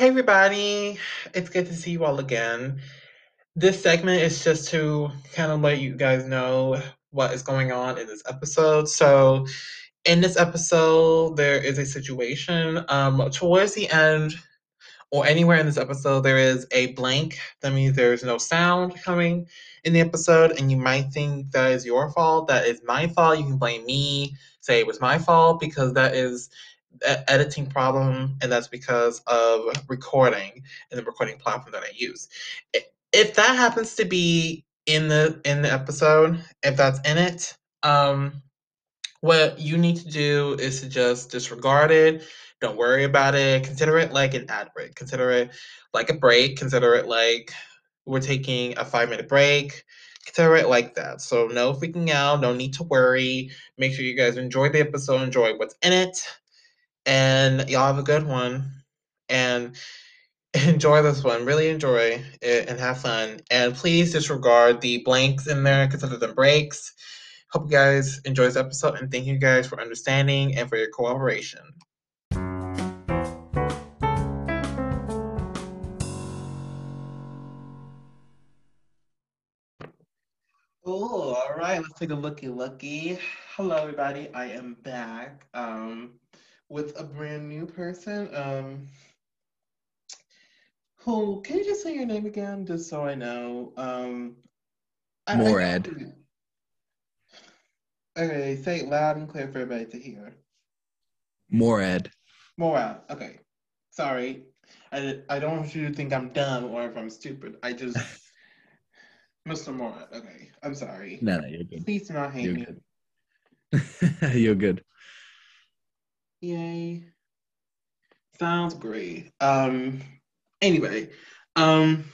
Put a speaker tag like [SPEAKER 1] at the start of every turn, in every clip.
[SPEAKER 1] Hey, everybody. It's good to see you all again. This segment is just to kind of let you guys know what is going on in this episode. So, in this episode, there is a situation. Um, towards the end, or anywhere in this episode, there is a blank. That means there's no sound coming in the episode, and you might think that is your fault. That is my fault. You can blame me, say it was my fault, because that is editing problem, and that's because of recording and the recording platform that I use. If that happens to be in the in the episode, if that's in it, um, what you need to do is to just disregard it. Don't worry about it. Consider it like an ad break. Consider it like a break. Consider it like we're taking a five minute break. Consider it like that. So no freaking out. No need to worry. Make sure you guys enjoy the episode. Enjoy what's in it. And y'all have a good one. And enjoy this one. Really enjoy it and have fun. And please disregard the blanks in there. Consider them breaks. Hope you guys enjoy this episode and thank you guys for understanding and for your cooperation. Oh, all right. Let's take a looky looky. Hello, everybody. I am back um, with a brand new person. Um, who? Can you just say your name again, just so I know? Um, I- I- Okay, say it loud and clear for everybody to hear.
[SPEAKER 2] Mourad.
[SPEAKER 1] Mourad. Okay. Sorry. I, I don't want you to think I'm dumb or if I'm stupid. I just. Mr. Mourad. Okay. I'm sorry.
[SPEAKER 2] No, no, you're good.
[SPEAKER 1] Please do not hate
[SPEAKER 2] You're
[SPEAKER 1] me.
[SPEAKER 2] good. you're good.
[SPEAKER 1] Yay. Sounds great. Um anyway, um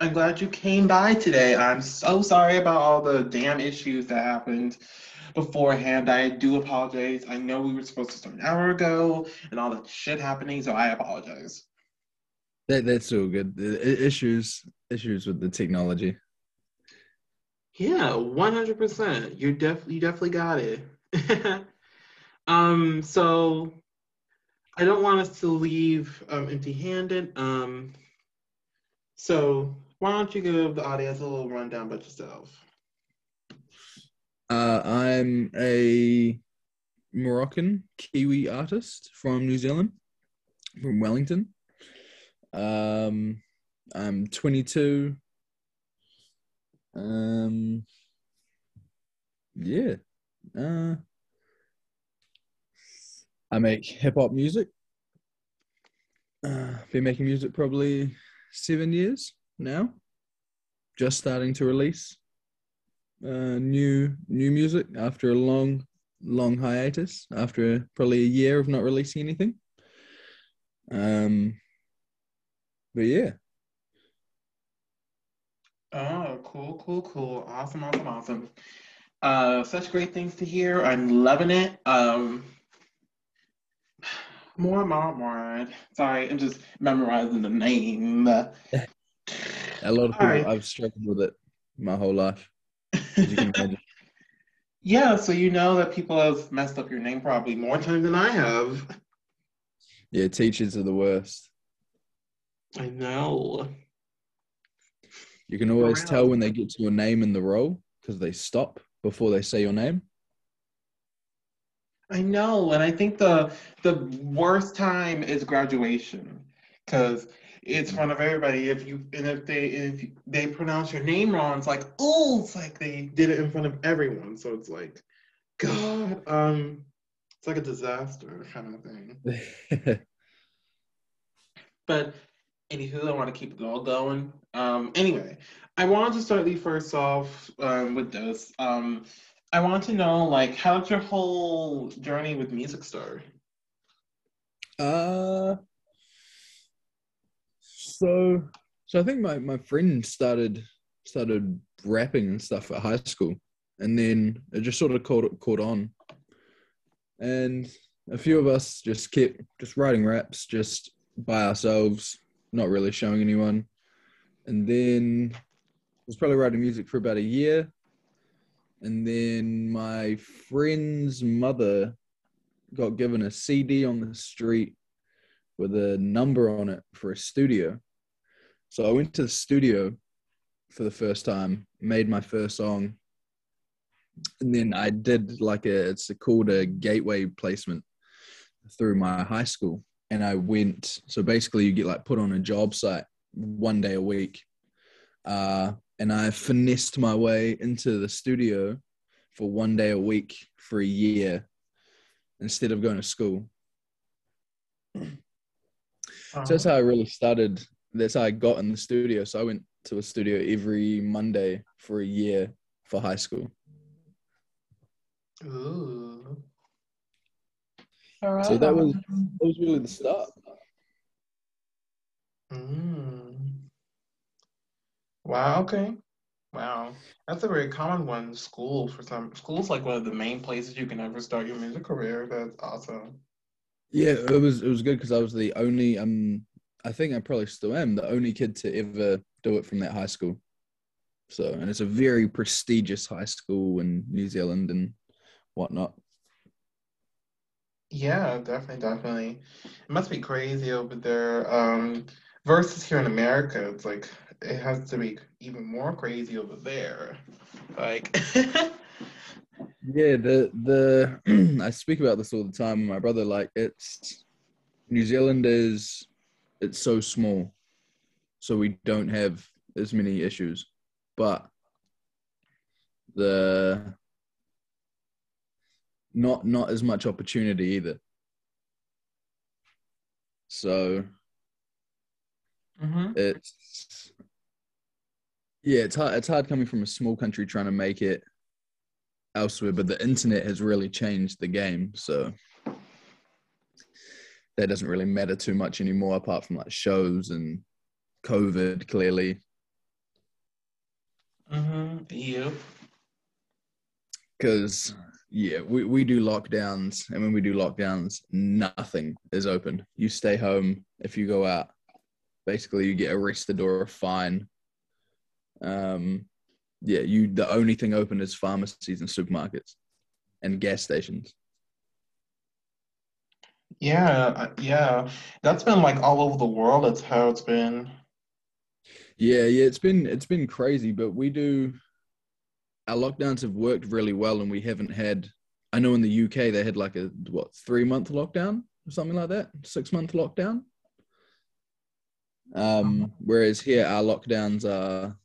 [SPEAKER 1] I'm glad you came by today. I'm so sorry about all the damn issues that happened beforehand. I do apologize. I know we were supposed to start an hour ago and all that shit happening, so I apologize.
[SPEAKER 2] That, that's so good. The issues issues with the technology.
[SPEAKER 1] Yeah, 100%. You're def you definitely got it. um so I don't want us to leave um, empty-handed. Um so why don't you give the audience a little rundown about yourself?
[SPEAKER 2] Uh, I'm a Moroccan Kiwi artist from New Zealand, from Wellington. Um, I'm 22. Um, yeah. Uh, I make hip hop music. Uh, been making music probably seven years now. Just starting to release uh, new new music after a long long hiatus after probably a year of not releasing anything um but yeah
[SPEAKER 1] Oh, cool, cool, cool. Awesome, awesome, awesome. Uh, such great things to hear. I'm loving it. Um, more, more, more. Sorry, I'm just memorizing the name.
[SPEAKER 2] a lot of people
[SPEAKER 1] All right.
[SPEAKER 2] i've struggled with it my whole life as you can imagine
[SPEAKER 1] Yeah, so you know that people have messed up your name probably more times than I have.
[SPEAKER 2] yeah teachers are the worst
[SPEAKER 1] I know.
[SPEAKER 2] you can always tell when they get to your name in the role because they stop before they say your name
[SPEAKER 1] I know, and I think the the worst time is graduation because it's in front of everybody. If you and if they if they pronounce your name wrong, it's like oh, it's like they did it in front of everyone. So it's like, God, um, it's like a disaster kind of thing. But anywho, I want to keep it all going. Um, anyway, I wanted to start the first off um, with this. Um, I want to know, like, how did your whole journey with music start?
[SPEAKER 2] Uh, so so I think my my friend started started rapping and stuff at high school, and then it just sort of caught caught on, and a few of us just kept just writing raps just by ourselves, not really showing anyone, and then I was probably writing music for about a year, and then my friend's mother got given a CD on the street with a number on it for a studio. So I went to the studio for the first time, made my first song, and then I did like a it's called a gateway placement through my high school, and I went. So basically, you get like put on a job site one day a week, uh, and I finessed my way into the studio for one day a week for a year instead of going to school. So that's how I really started. That's how I got in the studio. So I went to a studio every Monday for a year for high school.
[SPEAKER 1] Ooh.
[SPEAKER 2] So that was that was really the start.
[SPEAKER 1] Mm. Wow. Okay. Wow. That's a very common one. School for some schools like one of the main places you can ever start your music career. That's awesome.
[SPEAKER 2] Yeah, it was it was good because I was the only um I think I probably still am the only kid to ever do it from that high school. So and it's a very prestigious high school in New Zealand and whatnot.
[SPEAKER 1] Yeah, definitely, definitely. It must be crazy over there. Um, versus here in America, it's like it has to be even more crazy over there. Like,
[SPEAKER 2] Yeah, the the I speak about this all the time with my brother. Like it's New Zealand is it's so small, so we don't have as many issues, but the not not as much opportunity either. So
[SPEAKER 1] hmm
[SPEAKER 2] it's yeah, it's hard. It's hard coming from a small country trying to make it elsewhere, but the internet has really changed the game. So that doesn't really matter too much anymore, apart from like shows and COVID. Clearly,
[SPEAKER 1] hmm Yep.
[SPEAKER 2] because yeah, we we do lockdowns, and when we do lockdowns, nothing is open. You stay home. If you go out, basically you get arrested or a fine. Um, yeah, you the only thing open is pharmacies and supermarkets and gas stations.
[SPEAKER 1] Yeah, uh, yeah. That's been like all over the world. That's how it's been.
[SPEAKER 2] Yeah, yeah, it's been it's been crazy, but we do our lockdowns have worked really well, and we haven't had. I know in the UK they had like a what three month lockdown or something like that, six month lockdown. Um, whereas here our lockdowns are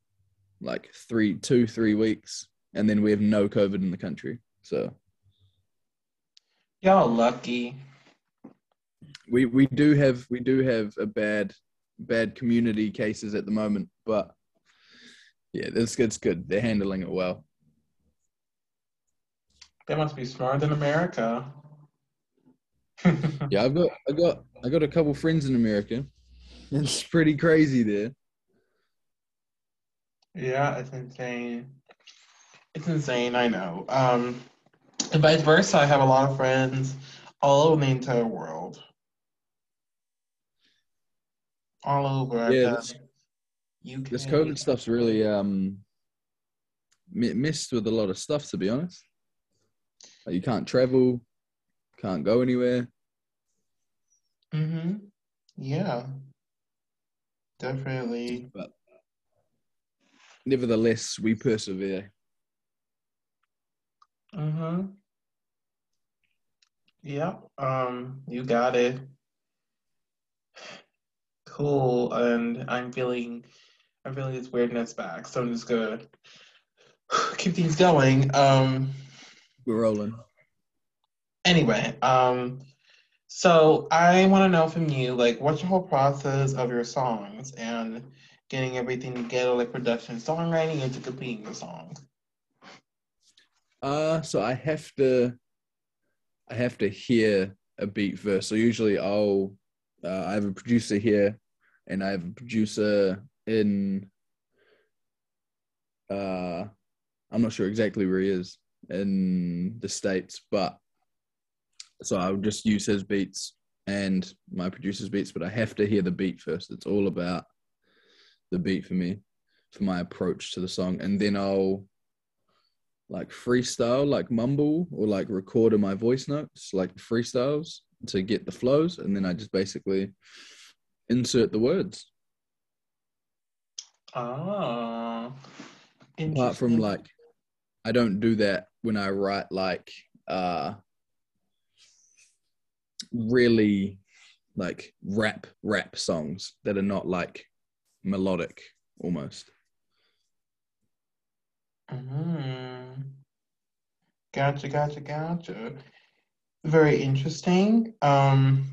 [SPEAKER 2] like three, two, three weeks, and then we have no COVID in the country. So
[SPEAKER 1] Y'all lucky.
[SPEAKER 2] we we do have we do have a bad bad community cases at the moment, but yeah, that's it's good. They're handling it well.
[SPEAKER 1] They must be smarter than America.
[SPEAKER 2] Yeah, I've got I got I got a couple friends in America. It's pretty crazy there.
[SPEAKER 1] Yeah, it's insane. It's insane, I know. Um, and vice versa, I have a lot of friends all over the entire world. All over.
[SPEAKER 2] Yeah, this, this COVID stuff's really um missed with a lot of stuff. To be honest, like you can't travel, can't go anywhere.
[SPEAKER 1] Mm-hmm. Yeah, definitely.
[SPEAKER 2] But nevertheless, we persevere.
[SPEAKER 1] Mm-hmm. Yeah. Um, you got it. Cool. And I'm feeling I'm feeling this weirdness back, so I'm just gonna keep things going. Um,
[SPEAKER 2] We're rolling.
[SPEAKER 1] anyway, um, so I want to know from you, like, what's your whole process of your songs and getting everything together, like production, songwriting, into completing the song?
[SPEAKER 2] Uh, so I have to, I have to hear a beat first. So usually I'll, uh, I have a producer here, and I have a producer in, uh, I'm not sure exactly where he is in the states, but so I'll just use his beats and my producer's beats, but I have to hear the beat first. It's all about the beat for me, for my approach to the song, and then I'll like freestyle, like mumble or like record in my voice notes, like freestyles, to get the flows, and then I just basically insert the words.
[SPEAKER 1] Ah,
[SPEAKER 2] Apart from like, I don't do that when I write like uh really like rap rap songs that are not like melodic almost.
[SPEAKER 1] Mm. Gotcha, gotcha, gotcha. Very interesting. Um,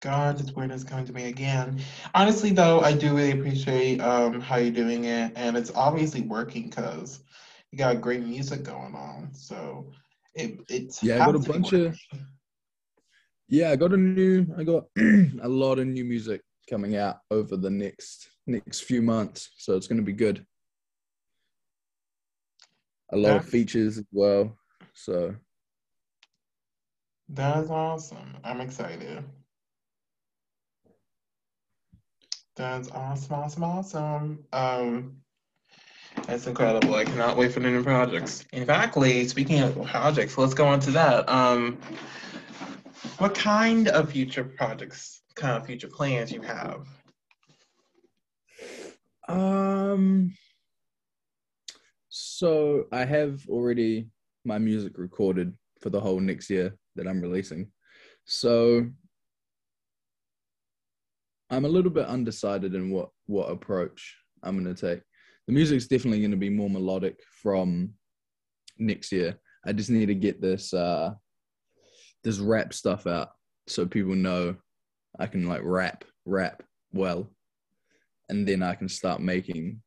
[SPEAKER 1] God, this word is coming to me again. Honestly, though, I do really appreciate um how you're doing it, and it's obviously working because you got great music going on. So it it's
[SPEAKER 2] Yeah, I got a
[SPEAKER 1] has to be
[SPEAKER 2] bunch of yeah, I got a new I got a lot of new music coming out over the next next few months, so it's going to be good. A lot of features as well. So
[SPEAKER 1] that is awesome. I'm excited. That's awesome, awesome, awesome. Um, that's incredible. I cannot wait for the new projects. In fact, speaking of projects, let's go on to that. Um, what kind of future projects, kind of future plans you have?
[SPEAKER 2] um so I have already my music recorded for the whole next year that I'm releasing. So I'm a little bit undecided in what what approach I'm going to take. The music's definitely going to be more melodic from next year. I just need to get this uh this rap stuff out so people know I can like rap rap well and then I can start making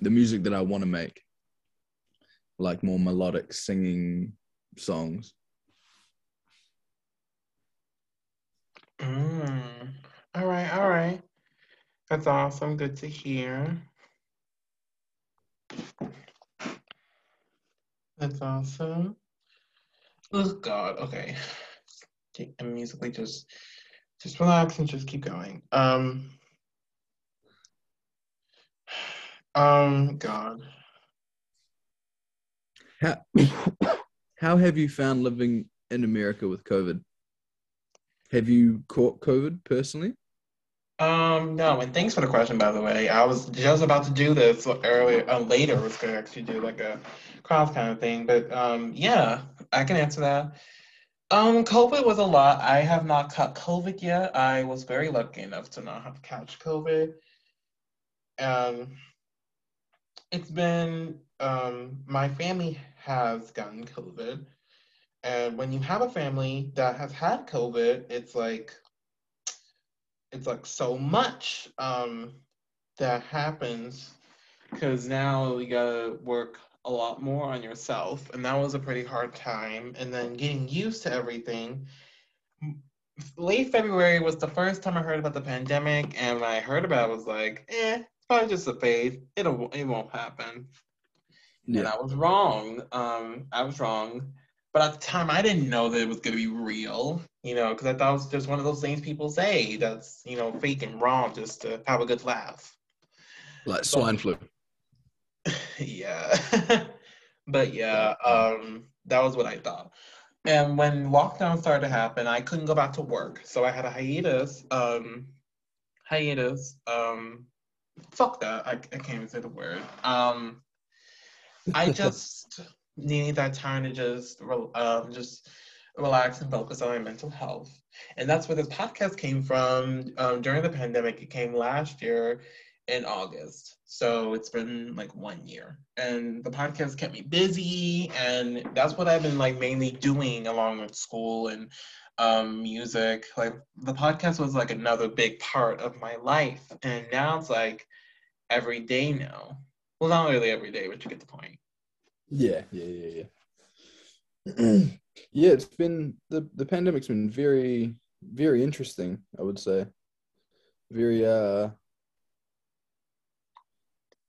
[SPEAKER 2] the music that I want to make like more melodic singing songs.
[SPEAKER 1] Mm. All right, all right. That's awesome. Good to hear. That's awesome. Oh God. Okay. And musically, just just relax and just keep going. Um. Um. God.
[SPEAKER 2] How how have you found living in America with COVID? Have you caught COVID personally?
[SPEAKER 1] Um, no, and thanks for the question, by the way. I was just about to do this earlier, uh, later. Was going to actually do like a cross kind of thing, but um, yeah, I can answer that. Um, COVID was a lot. I have not caught COVID yet. I was very lucky enough to not have catch COVID. Um, it's been um, my family has gotten COVID, and when you have a family that has had COVID, it's like it's like so much um, that happens because now we gotta work a lot more on yourself, and that was a pretty hard time. And then getting used to everything. Late February was the first time I heard about the pandemic, and when I heard about it, I was like, eh, it's probably just a phase. It'll it won't happen. And
[SPEAKER 2] Yeah.
[SPEAKER 1] I was wrong. Um, I was wrong. But at the time, I didn't know that it was gonna be real, you know, because I thought it was just one of those things people say that's, you know, fake and wrong just to have a good laugh.
[SPEAKER 2] Like swine flu.
[SPEAKER 1] Yeah. But yeah, um, that was what I thought. And when lockdown started to happen, I couldn't go back to work. So I had a hiatus. Um, hiatus. Um, fuck that. I, I can't even say the word. Um, I just needed that time to just um just relax and focus on my mental health. And that's where this podcast came from. Um, during the pandemic, it came last year in August. So it's been like one year. And the podcast kept me busy and that's what I've been like mainly doing along with school and um music. Like the podcast was like another big part of my life. And now it's like every day now. Well, not really every day, but you get the point.
[SPEAKER 2] Yeah, yeah, yeah, yeah. yeah, it's been the the pandemic's been very very interesting, I would say. Very uh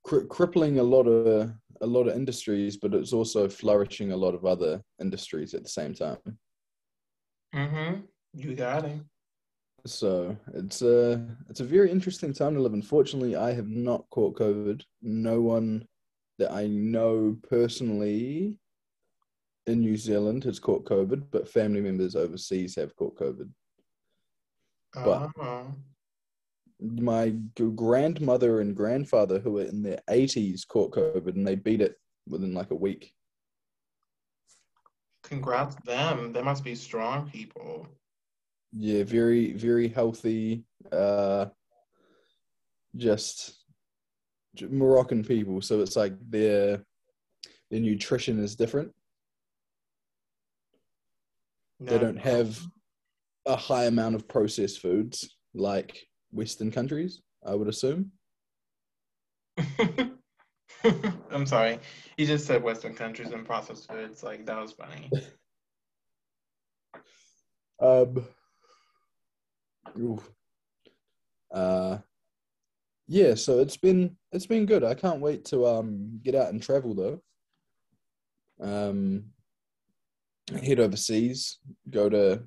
[SPEAKER 2] cri- crippling a lot of a lot of industries, but it's also flourishing a lot of other industries at the same time.
[SPEAKER 1] Mm-hmm. You got it.
[SPEAKER 2] So it's a it's a very interesting time to live. Unfortunately, I have not caught COVID. No one that I know personally in New Zealand has caught COVID, but family members overseas have caught COVID. But-
[SPEAKER 1] Oh.
[SPEAKER 2] My grandmother and grandfather, who were in their 80s, caught COVID and they beat it within like a week.
[SPEAKER 1] Congrats them. They must be strong people.
[SPEAKER 2] Yeah, very, very healthy. Uh, just Moroccan people. So it's like their their nutrition is different. They don't have a high amount of processed foods like Western countries, I would assume.
[SPEAKER 1] I'm sorry. You just said Western countries and processed foods. Like that was funny.
[SPEAKER 2] Um, uh, yeah, so it's been it's been good. I can't wait to um get out and travel though. Um, head overseas, go to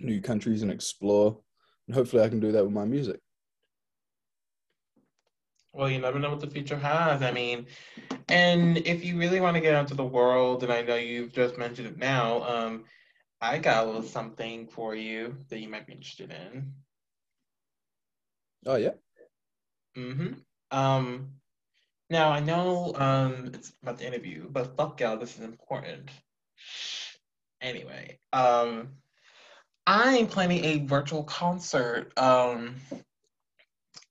[SPEAKER 2] new countries and explore, and hopefully I can do that with my music.
[SPEAKER 1] Well, you never know what the future has. I mean, and if you really want to get out into the world, and I know you've just mentioned it now, um, I got a little something for you that you might be interested in.
[SPEAKER 2] Oh yeah,
[SPEAKER 1] Mm-hmm. Um, now I know um it's about the interview, but fuck y'all, this is important. Anyway, um, I'm planning a virtual concert. Um,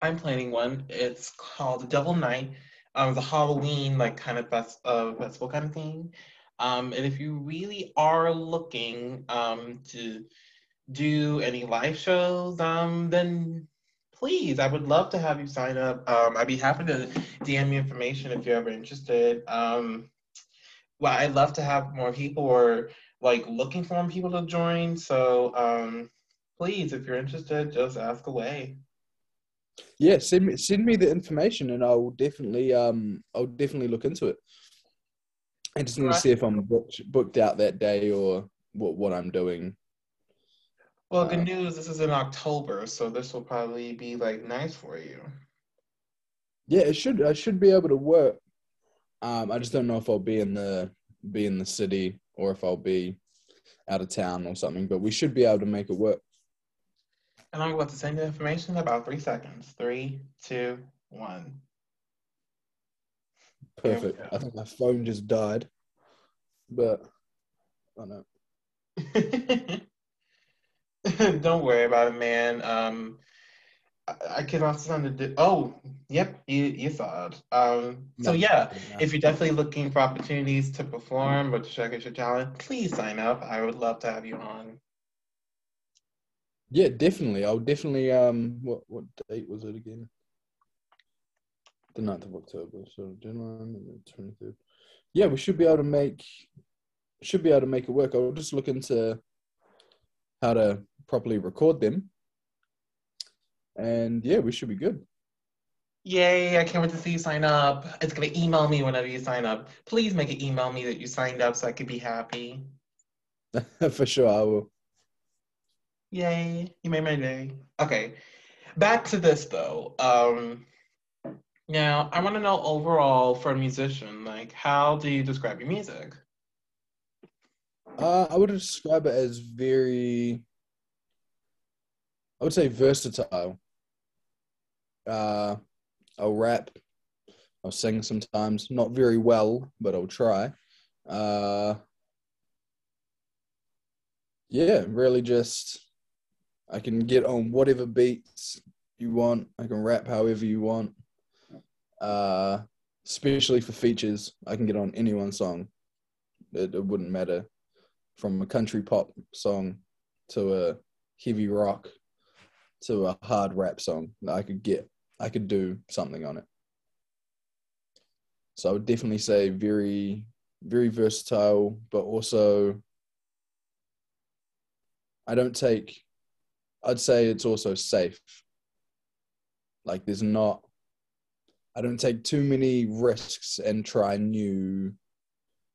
[SPEAKER 1] I'm planning one. It's called the Devil Night. Um, a Halloween like kind of fest uh, festival kind of thing. Um, and if you really are looking um to do any live shows, um, then please, I would love to have you sign up. Um, I'd be happy to DM you information if you're ever interested. Um, well, I'd love to have more people or like looking for more people to join. So um, please, if you're interested, just ask away.
[SPEAKER 2] yeah. Send me send me the information, and I'll definitely um I'll definitely look into it. I just need to see if I'm booked booked out that day or what what I'm doing.
[SPEAKER 1] Well,
[SPEAKER 2] Uh,
[SPEAKER 1] good news. This is in October, so this will probably be like nice for you.
[SPEAKER 2] Yeah, it should. I should be able to work. Um, I just don't know if I'll be in the be in the city or if I'll be out of town or something. But we should be able to make it work.
[SPEAKER 1] And I'm about to send you information in about three seconds. Three, two, one.
[SPEAKER 2] Perfect. I think my phone just died, but oh no.
[SPEAKER 1] Don't worry about it, man. Um, I, I can also send a. Di- oh, yep, you you saw it. Um, so yeah, if you're definitely looking for opportunities to perform or to showcase your talent, please sign up. I would love to have you on.
[SPEAKER 2] Yeah, definitely. I'll definitely. Um, what what date was it again? The 9th of October. So deadline and the twenty third. Yeah, we should be able to make. Should be able to make it work. I'll just look into how to properly record them, and yeah, we should be good.
[SPEAKER 1] Yay, I can't wait to see you sign up. It's gonna email me whenever you sign up. Please make it email me that you signed up so I could be happy.
[SPEAKER 2] For sure, I will.
[SPEAKER 1] Yay, you made my day. Okay, back to this though. Um, now I want to know overall for a musician, like how do you describe your music?
[SPEAKER 2] Uh, I would describe it as very. I would say versatile. Uh, I'll rap. I'll sing sometimes, not very well, but I'll try. Uh, yeah, really just I can get on whatever beats you want. I can rap however you want. Uh, especially for features, I can get on anyone's song. It, it wouldn't matter from a country pop song to a heavy rock to a hard rap song. I could get, I could do something on it. So I would definitely say very, very versatile, but also I don't take, I'd say it's also safe. Like there's not, I don't take too many risks and try new,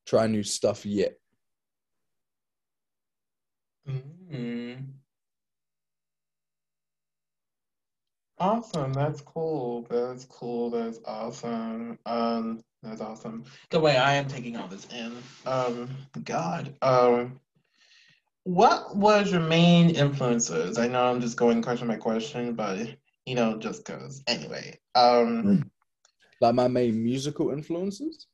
[SPEAKER 2] try new stuff yet.
[SPEAKER 1] Mm. Awesome. That's cool. That's cool. That's awesome. Um, that's awesome. The way I am taking all this in. Um, God. Um, what was your main influences? I know I'm just going question by question, but you know, just cause. Anyway. Um,
[SPEAKER 2] Like my main musical influences?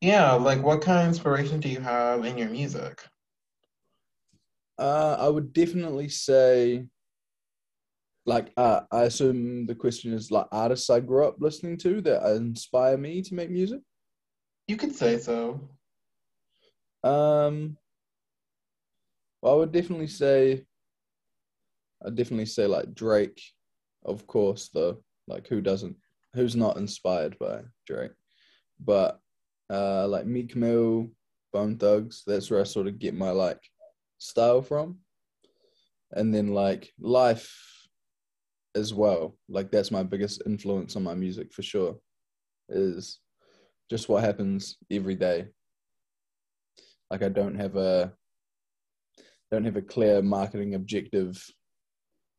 [SPEAKER 1] yeah, like what kind of inspiration do you have in your music?
[SPEAKER 2] Uh, I would definitely say, like, uh, I assume the question is like artists I grew up listening to that inspire me to make music.
[SPEAKER 1] You could say so.
[SPEAKER 2] Um, well, I would definitely say, I'd definitely say like Drake, of course, though. Like, who doesn't? Who's not inspired by Drake? But uh, like Meek Mill, Bone Thugs, that's where I sort of get my like style from. And then like life as well. Like that's my biggest influence on my music for sure. Is just what happens every day. Like I don't have a don't have a clear marketing objective.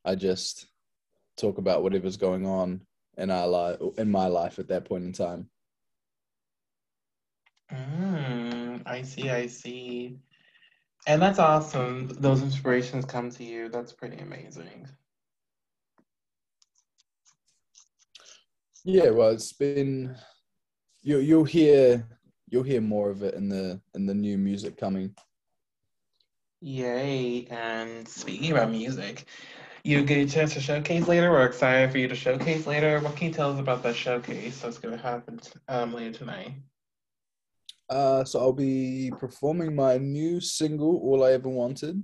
[SPEAKER 2] I just talk about whatever's going on in our life in my life at that point in time.
[SPEAKER 1] Mm, I see, I see. And that's awesome. Those inspirations come to you. That's pretty amazing.
[SPEAKER 2] Yeah, well, it's been you you'll hear you'll hear more of it in the in the new music coming.
[SPEAKER 1] Yay. And speaking about music, you get a chance to showcase later. We're excited for you to showcase later. What can you tell us about that showcase that's going to happen um, later tonight?
[SPEAKER 2] Uh, so I'll be performing my new single, "All I Ever Wanted,"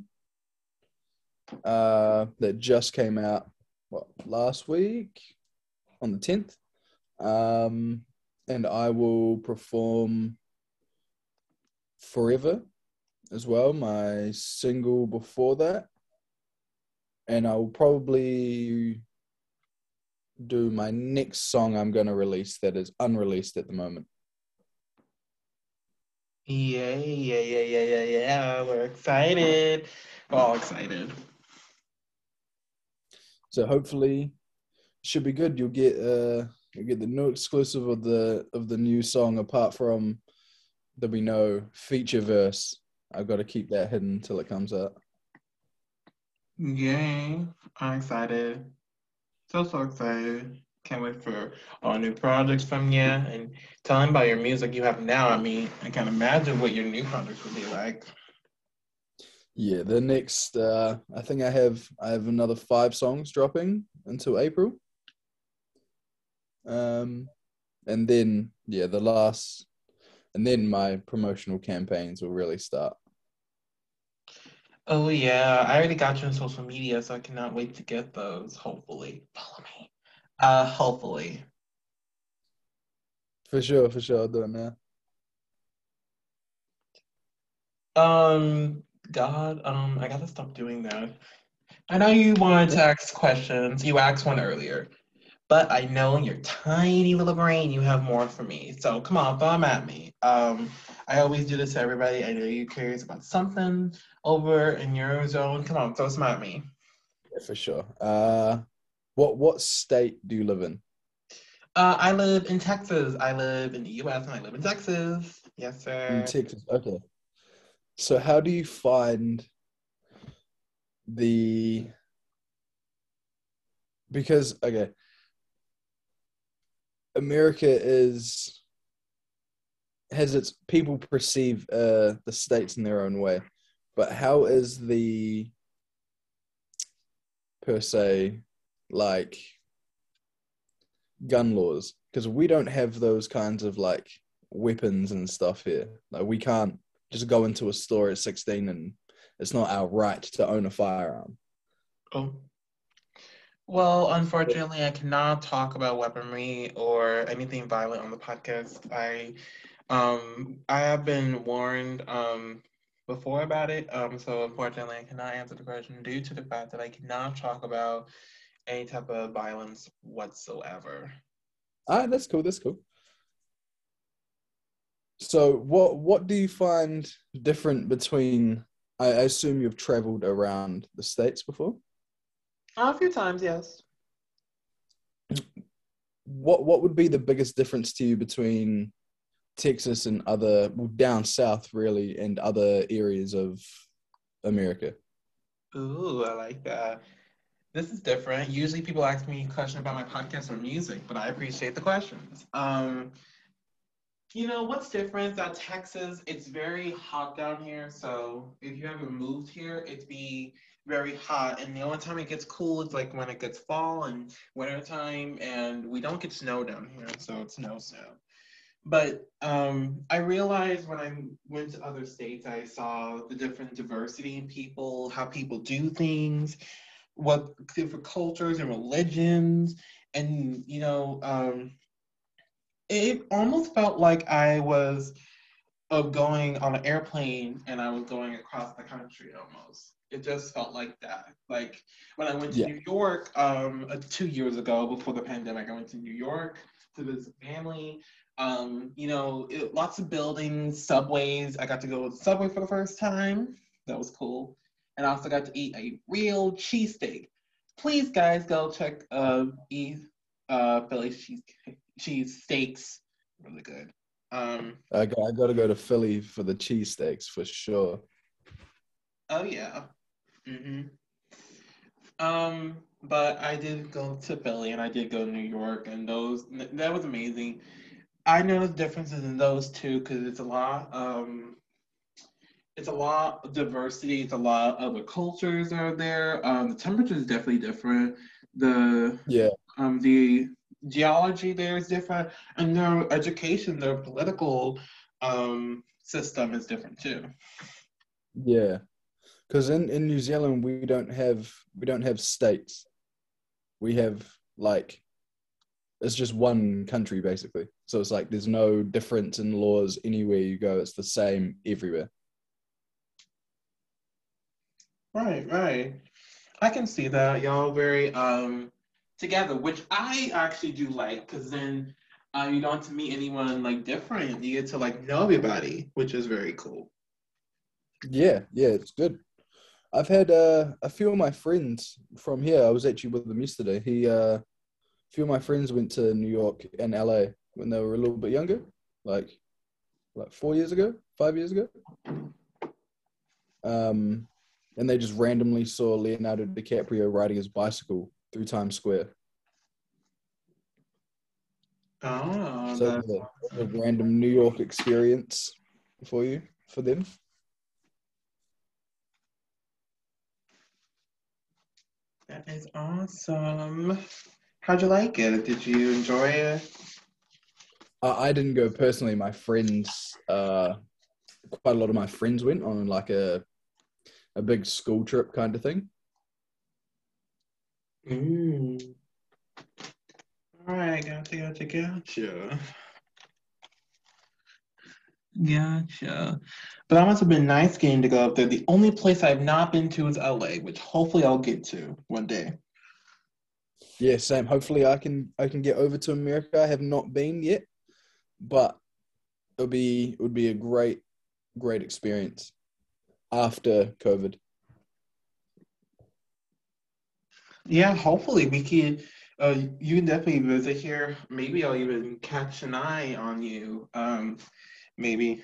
[SPEAKER 2] uh, that just came out what last week on the tenth. Um, and I will perform "Forever" as well, my single before that, and I'll probably do my next song I'm going to release that is unreleased at the moment.
[SPEAKER 1] Yeah, yeah, yeah, yeah, yeah, yeah. We're excited. We're all excited.
[SPEAKER 2] So hopefully, should be good. You'll get uh you'll get the new exclusive of the of the new song. Apart from there'll be no feature verse. I've got to keep that hidden until it comes out.
[SPEAKER 1] Yay. I'm excited. So, so excited. Can't wait for all new projects from you and telling about your music you have now. I mean, I can imagine what your new projects would be like.
[SPEAKER 2] Yeah, the next uh I think I have I have another five songs dropping until April. Um and then yeah, the last and then my promotional campaigns will really start.
[SPEAKER 1] Oh, yeah. I already got you on social media, so I cannot wait to get those. Hopefully. Follow me. Uh, hopefully.
[SPEAKER 2] For sure, for sure, I'll do it now.
[SPEAKER 1] Um, God, um, I gotta stop doing that. I know you wanted to ask questions. You asked one earlier, but I know in your tiny little brain you have more for me. So come on, throw them at me. Um, I always do this to everybody. I know you're curious about something over in your zone. Come on, throw some at me.
[SPEAKER 2] Yeah, for sure. Uh what what state do you live in?
[SPEAKER 1] Uh, I live in Texas. I live in the US and I live in Texas. Yes, sir. In.
[SPEAKER 2] Texas. Okay. So how do you find the because okay, America is has its people perceive uh the states in their own way, but how is the per se like gun laws? Because we don't have those kinds of like weapons and stuff here. Like we can't just go into a store at 16 and it's not our right to own a firearm.
[SPEAKER 1] Oh. Well, unfortunately, I cannot talk about weaponry or anything violent on the podcast. I um I have been warned um before about it. Um so unfortunately I cannot answer the question due to the fact that I cannot talk about any type of violence whatsoever.
[SPEAKER 2] All right, that's cool. That's cool. So, what what do you find different between? I I assume you've traveled around the states before.
[SPEAKER 1] A few times, yes.
[SPEAKER 2] what what would be the biggest difference to you between Texas and other well, down south really and other areas of America?
[SPEAKER 1] Ooh, I like that. This is different. Usually people ask me a question about my podcast or music, but I appreciate the questions. Um, you know, what's different that Texas, it's very hot down here. So if you haven't moved here, it'd be very hot. And the only time it gets cool is like when it gets fall and winter time. And we don't get snow down here. So it's no snow. But um, I realized when I went to other states, I saw the different diversity in people, how people do things, what different cultures and religions. And, you know, um, it almost felt like I was uh, going on an airplane and I was going across the country almost. It just felt like that. Like when I went to
[SPEAKER 2] Yeah.
[SPEAKER 1] New York um, uh, two years ago before the pandemic, I went to New York to visit family. Um, you know, it, lots of buildings, subways. I got to go to the subway for the first time. That was cool. And I also got to eat a real cheesesteak. Please, guys, go check uh, eat uh, Philly cheese cheese steaks. Really good. Um,
[SPEAKER 2] I got, I got to go to Philly for the cheesesteaks for sure.
[SPEAKER 1] oh yeah. Hmm Um, but I did go to Philly and I did go to New York, and those that was amazing. I noticed differences in those two because it's a lot. Um, it's a lot of diversity. It's a lot of other cultures are there. Um, the temperature is definitely different. The
[SPEAKER 2] Yeah,
[SPEAKER 1] um, the geology there is different, and their education, their political um, system is different too.
[SPEAKER 2] yeah. Because in, in New Zealand we don't have we don't have states. We have like it's just one country basically. So it's like there's no difference in laws anywhere you go. It's the same everywhere.
[SPEAKER 1] Right, right. I can see that y'all very um together, which I actually do like, because then uh, you don't have to meet anyone like different. You get to like know everybody, which is very cool.
[SPEAKER 2] Yeah, yeah, it's good. I've had uh, a few of my friends from here. I was actually with them yesterday. He, uh, a few of my friends went to New York and LA when they were a little bit younger, like, like four years ago, five years ago. Um, and they just randomly saw Leonardo DiCaprio riding his bicycle through Times Square.
[SPEAKER 1] Oh,
[SPEAKER 2] So a, a random New York experience for you, for them.
[SPEAKER 1] That is awesome. How'd you like it? Did you enjoy it?
[SPEAKER 2] I, I didn't go personally. My friends, uh, quite a lot of my friends went on like a a big school trip kind of thing.
[SPEAKER 1] Mm. All right, gotcha, gotcha, gotcha. Gotcha. But that must have been nice getting to go up there. The only place I've not been to is LA, which hopefully I'll get to one day.
[SPEAKER 2] Yeah, same. Hopefully, I can I can get over to America. I have not been yet, but it'll be it would be a great great experience after COVID.
[SPEAKER 1] Yeah, hopefully we can. Uh, you can definitely visit here. Maybe I'll even catch an eye on you. Um, maybe.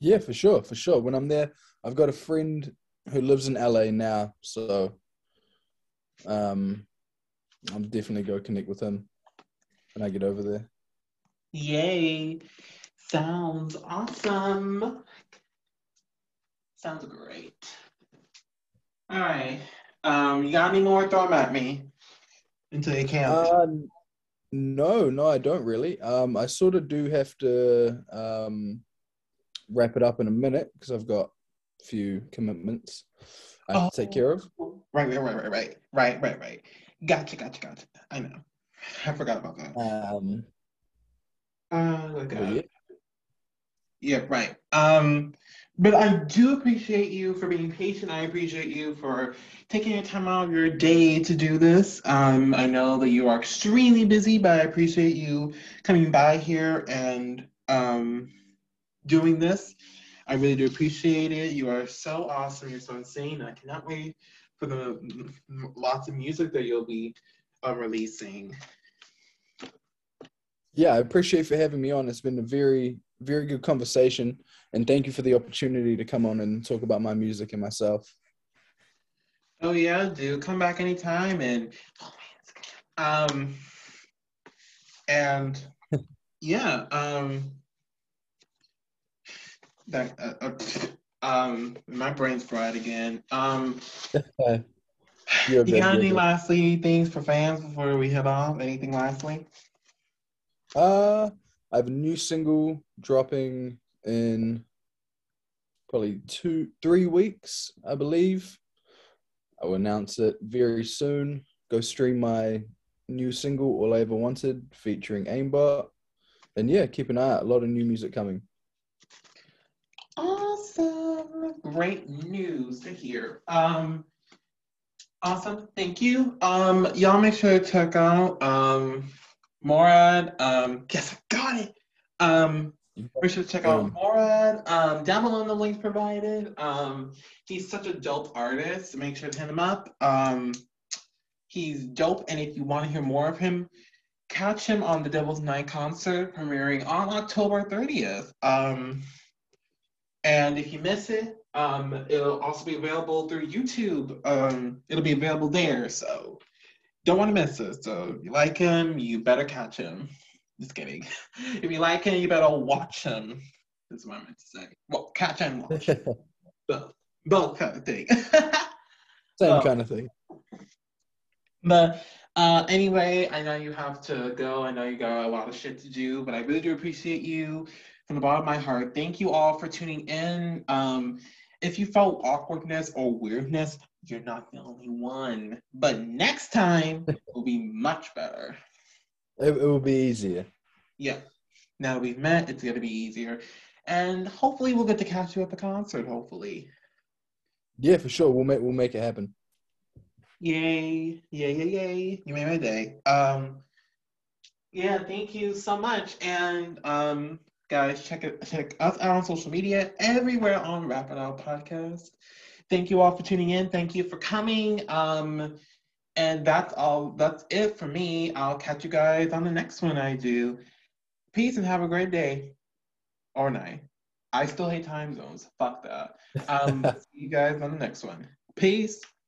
[SPEAKER 2] Yeah, for sure, for sure. When I'm there, I've got a friend who lives in LA now, so um, I'll definitely go connect with him when I get over there.
[SPEAKER 1] Yay! Sounds awesome. Sounds great. All right. Um, you got any more? Throw them at me until you can't.
[SPEAKER 2] Uh, no, no, I don't really. Um, I sort of do have to um, wrap it up in a minute because I've got a few commitments I have to take care of.
[SPEAKER 1] Right, right, right, right, right, right, right, right. Gotcha, gotcha, gotcha. I know. I forgot about that.
[SPEAKER 2] Um,
[SPEAKER 1] Uh,
[SPEAKER 2] but
[SPEAKER 1] okay.
[SPEAKER 2] Yeah,
[SPEAKER 1] right. Um, but I do appreciate you for being patient. I appreciate you for taking your time out of your day to do this. Um, I know that you are extremely busy, but I appreciate you coming by here and um, doing this. I really do appreciate it. You are so awesome. You're so insane. I cannot wait for the lots of music that you'll be uh, releasing.
[SPEAKER 2] Yeah, I appreciate for having me on. It's been a very, very good conversation, and thank you for the opportunity to come on and talk about my music and myself.
[SPEAKER 1] Oh yeah, do come back anytime and um and yeah um that uh, uh, um my brain's fried again. Um you got any lastly things for fans before we head off? Anything lastly?
[SPEAKER 2] Uh i have a new single dropping in probably two three weeks i believe I will announce it very soon. Go stream my new single, All I Ever Wanted, featuring Aimbot. And yeah, keep an eye out. A lot of new music coming.
[SPEAKER 1] Awesome. Great news to hear. Um, awesome. Thank you. Um, y'all make sure to check out um Mourad. Um, yes, I got it. Um, sure to check out Mourad. Um, down below in the links provided. Um, he's such a dope artist. Make sure to hit him up. Um, he's dope, and if you want to hear more of him, catch him on the Devil's Night concert premiering on October 30th. Um, and if you miss it, um, it'll also be available through YouTube. Um, it'll be available there, so don't want to miss it. So if you like him, you better catch him. Just kidding. If you like him, you better watch him. That's what I meant to say. Well, catch and watch. both, both kind of thing.
[SPEAKER 2] Same um, kind of thing.
[SPEAKER 1] But uh, anyway, I know you have to go. I know you got a lot of shit to do, but I really do appreciate you from the bottom of my heart. Thank you all for tuning in. Um, if you felt awkwardness or weirdness, you're not the only one. But next time will be much better.
[SPEAKER 2] It, it will be easier.
[SPEAKER 1] Yeah. Now that we've met, it's going to be easier. And hopefully we'll get to catch you at the concert, hopefully.
[SPEAKER 2] Yeah, for sure. We'll make we'll make it happen.
[SPEAKER 1] Yay. Yay, yay, yay. You made my day. Um yeah, thank you so much. And um guys, check it check us out on social media, everywhere on Wrap It Out Podcast. Thank you all for tuning in. Thank you for coming. Um and that's all, that's it for me. I'll catch you guys on the next one I do. Peace and have a great day or night. I still hate time zones. Fuck that. Um, see you guys on the next one. Peace.